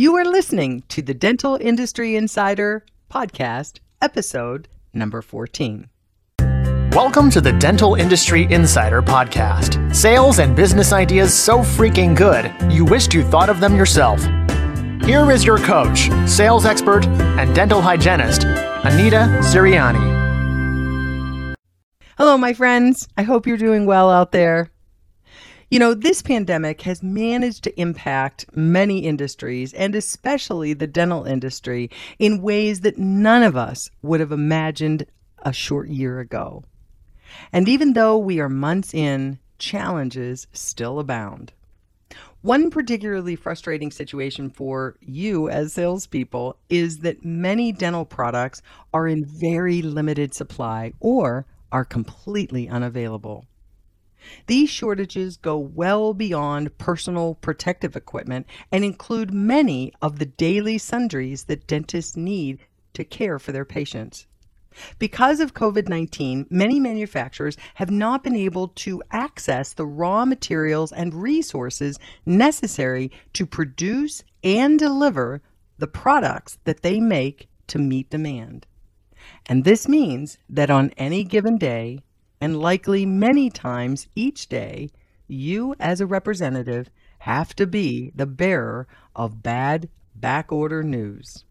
You are listening to the Dental Industry Insider Podcast, episode number 14. Welcome to the Dental Industry Insider Podcast. Sales and business ideas so freaking good, you wished you thought of them yourself. Here is your coach, sales expert, and dental hygienist, Anita Siriani. Hello, my friends. I hope you're doing well out there. You know, this pandemic has managed to impact many industries and especially the dental industry in ways that none of us would have imagined a short year ago. And even though we are months in, challenges still abound. One particularly frustrating situation for you as salespeople is that many dental products are in very limited supply or are completely unavailable. These shortages go well beyond personal protective equipment and include many of the daily sundries that dentists need to care for their patients. Because of COVID 19, many manufacturers have not been able to access the raw materials and resources necessary to produce and deliver the products that they make to meet demand. And this means that on any given day, and likely many times each day, you as a representative have to be the bearer of bad backorder news.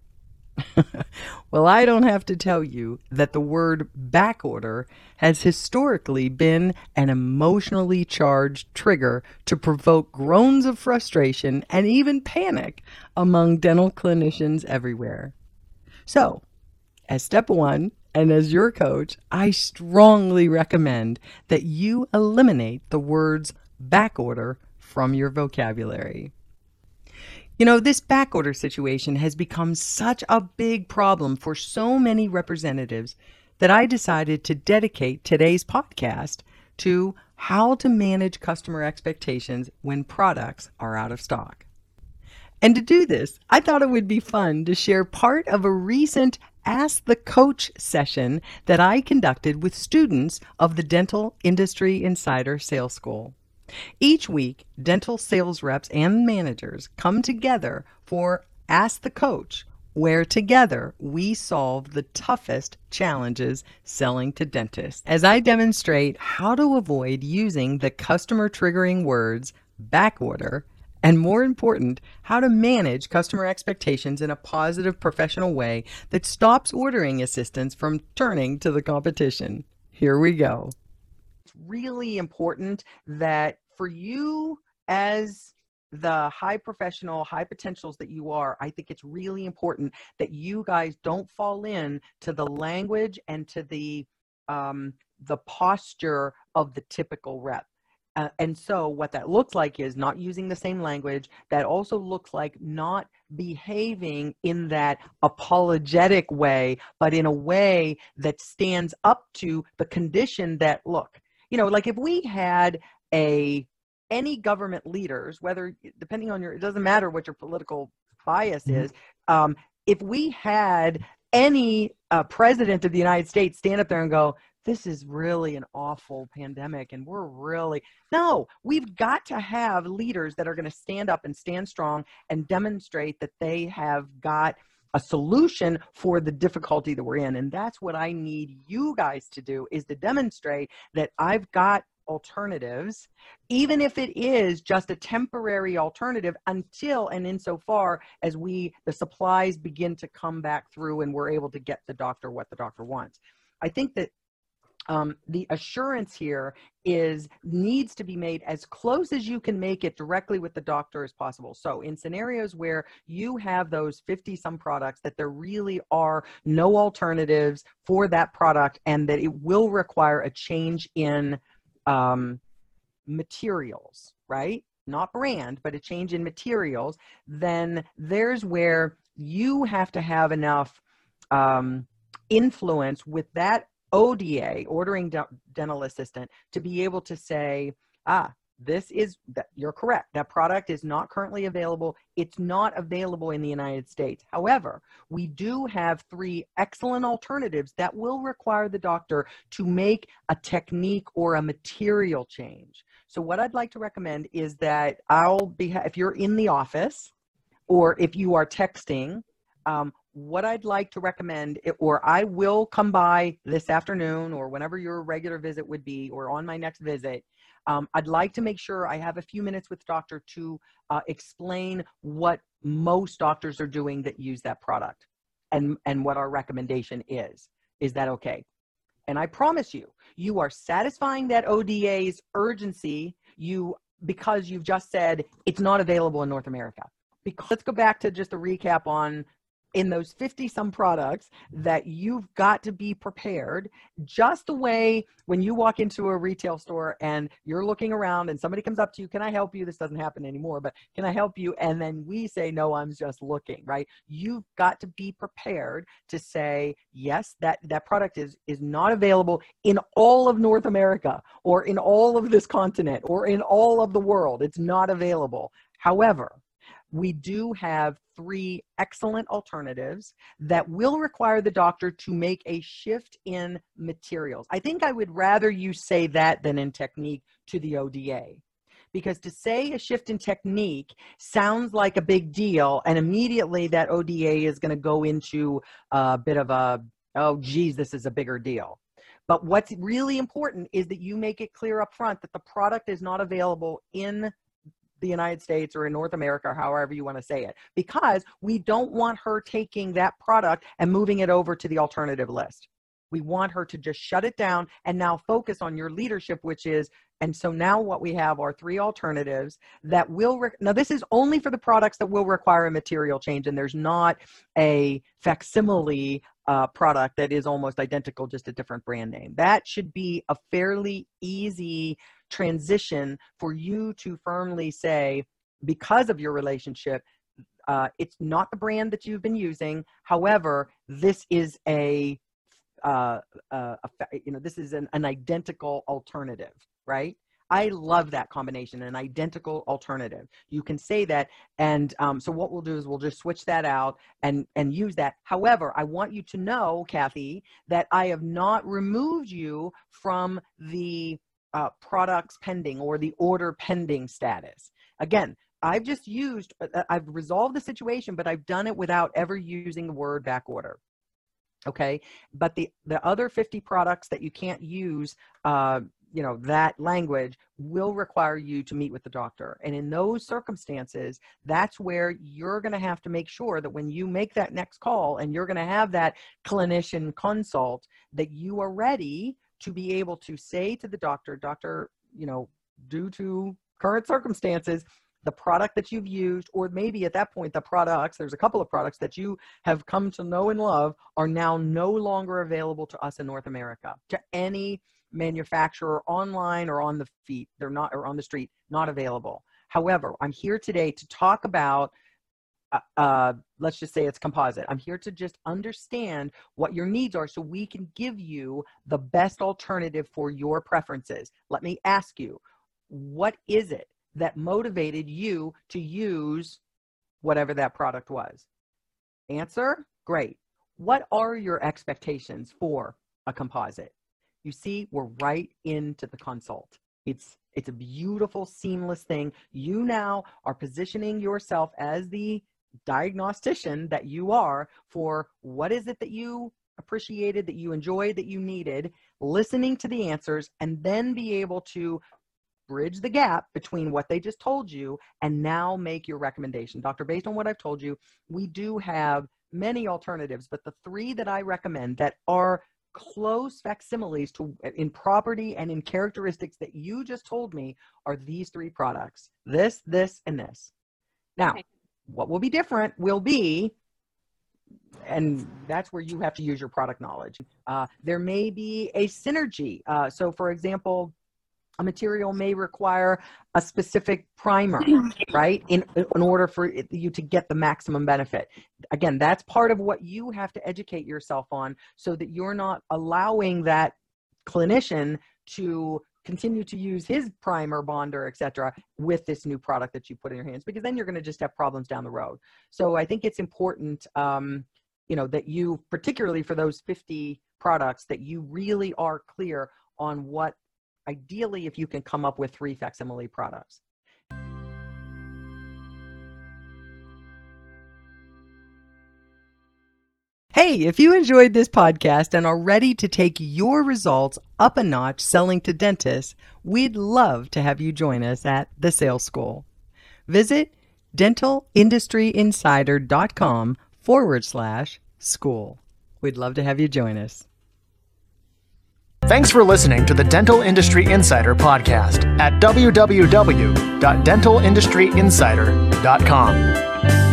well, I don't have to tell you that the word backorder has historically been an emotionally charged trigger to provoke groans of frustration and even panic among dental clinicians everywhere. So, as step one, and as your coach, I strongly recommend that you eliminate the words backorder from your vocabulary. You know, this backorder situation has become such a big problem for so many representatives that I decided to dedicate today's podcast to how to manage customer expectations when products are out of stock. And to do this, I thought it would be fun to share part of a recent Ask the Coach session that I conducted with students of the Dental Industry Insider Sales School. Each week, dental sales reps and managers come together for Ask the Coach, where together we solve the toughest challenges selling to dentists. As I demonstrate how to avoid using the customer triggering words backorder and more important, how to manage customer expectations in a positive professional way that stops ordering assistants from turning to the competition. Here we go. It's really important that for you as the high professional, high potentials that you are, I think it's really important that you guys don't fall in to the language and to the um, the posture of the typical rep. Uh, and so what that looks like is not using the same language. That also looks like not behaving in that apologetic way, but in a way that stands up to the condition that, look, you know, like if we had a any government leaders, whether depending on your, it doesn't matter what your political bias mm-hmm. is. Um, if we had any uh, president of the United States stand up there and go, this is really an awful pandemic and we're really no we've got to have leaders that are going to stand up and stand strong and demonstrate that they have got a solution for the difficulty that we're in. And that's what i need you guys to do is to demonstrate that i've got alternatives even if it is just a temporary alternative until and insofar as we the supplies begin to come back through and we're able to get the doctor what the doctor wants. I think that um, the assurance here is needs to be made as close as you can make it directly with the doctor as possible. So in scenarios where you have those 50 some products that there really are no alternatives for that product and that it will require a change in um, materials, right? Not brand, but a change in materials, then there's where you have to have enough um, influence with that ODA, ordering dental assistant, to be able to say, ah, this is you're correct. That product is not currently available. It's not available in the United States. However, we do have three excellent alternatives that will require the doctor to make a technique or a material change. So what I'd like to recommend is that I'll be if you're in the office or if you are texting, um, what I'd like to recommend, or I will come by this afternoon or whenever your regular visit would be, or on my next visit, um, I'd like to make sure I have a few minutes with doctor to uh, explain what most doctors are doing that use that product and, and what our recommendation is. Is that okay? And I promise you, you are satisfying that ODA's urgency you because you've just said it's not available in North America. Because let's go back to just a recap on in those 50 some products that you've got to be prepared just the way when you walk into a retail store and you're looking around and somebody comes up to you can i help you? This doesn't happen anymore but can i help you? And then we say no i'm just looking right? You've got to be prepared to say yes that that product is is not available in all of north america or in all of this continent or in all of the world. It's not available. However we do have three excellent alternatives that will require the doctor to make a shift in materials. I think I would rather you say that than in technique to the ODA. Because to say a shift in technique sounds like a big deal, and immediately that ODA is going to go into a bit of a, oh, geez, this is a bigger deal. But what's really important is that you make it clear up front that the product is not available in the United States or in North America however you want to say it because we don't want her taking that product and moving it over to the alternative list. We want her to just shut it down and now focus on your leadership, which is, and so now what we have are three alternatives that will, re- now this is only for the products that will require a material change, and there's not a facsimile uh, product that is almost identical, just a different brand name. That should be a fairly easy transition for you to firmly say, because of your relationship, uh, it's not the brand that you've been using. However, this is a, uh, a you know, this is an, an identical alternative, right? I love that combination, an identical alternative. You can say that, and um, so what we'll do is we'll just switch that out and and use that. However, I want you to know, Kathy, that I have not removed you from the uh, products pending or the order pending status. Again, I've just used, uh, uh, I've resolved the situation, but I've done it without ever using the word back order. Okay. But the, the other 50 products that you can't use, uh, you know, that language will require you to meet with the doctor. And in those circumstances, that's where you're going to have to make sure that when you make that next call and you're going to have that clinician consult, that you are ready to be able to say to the doctor, doctor, you know, due to current circumstances, the product that you've used, or maybe at that point, the products, there's a couple of products that you have come to know and love, are now no longer available to us in North America, to any manufacturer online or on the feet. They're not, or on the street, not available. However, I'm here today to talk about uh, uh, let's just say it's composite. I'm here to just understand what your needs are so we can give you the best alternative for your preferences. Let me ask you, what is it that motivated you to use whatever that product was? Answer? Great. What are your expectations for a composite? You see, we're right into the consult. It's it's a beautiful seamless thing. You now are positioning yourself as the diagnostician that you are for what is it that you appreciated, that you enjoyed, that you needed, listening to the answers, and then be able to bridge the gap between what they just told you and now make your recommendation. Doctor, based on what I've told you, we do have many alternatives, but the three that I recommend that are close facsimiles to in property and in characteristics that you just told me are these three products this this and this now okay what will be different will be and that's where you have to use your product knowledge. Uh, there may be a synergy. Uh, so, for example, a material may require a specific primer, right? In, in order for you to get the maximum benefit. Again, that's part of what you have to educate yourself on so that you're not allowing that clinician to continue to use his primer bonder etc with this new product that you put in your hands because then you're going to just have problems down the road so i think it's important um, you know that you particularly for those 50 products that you really are clear on what ideally if you can come up with three facsimile products. Hey, if you enjoyed this podcast and are ready to take your results up a notch selling to dentists, we'd love to have you join us at the Sales School. Visit dentalindustryinsider.com forward slash school. We'd love to have you join us. Thanks for listening to the Dental Industry Insider podcast at www.dentalindustryinsider.com.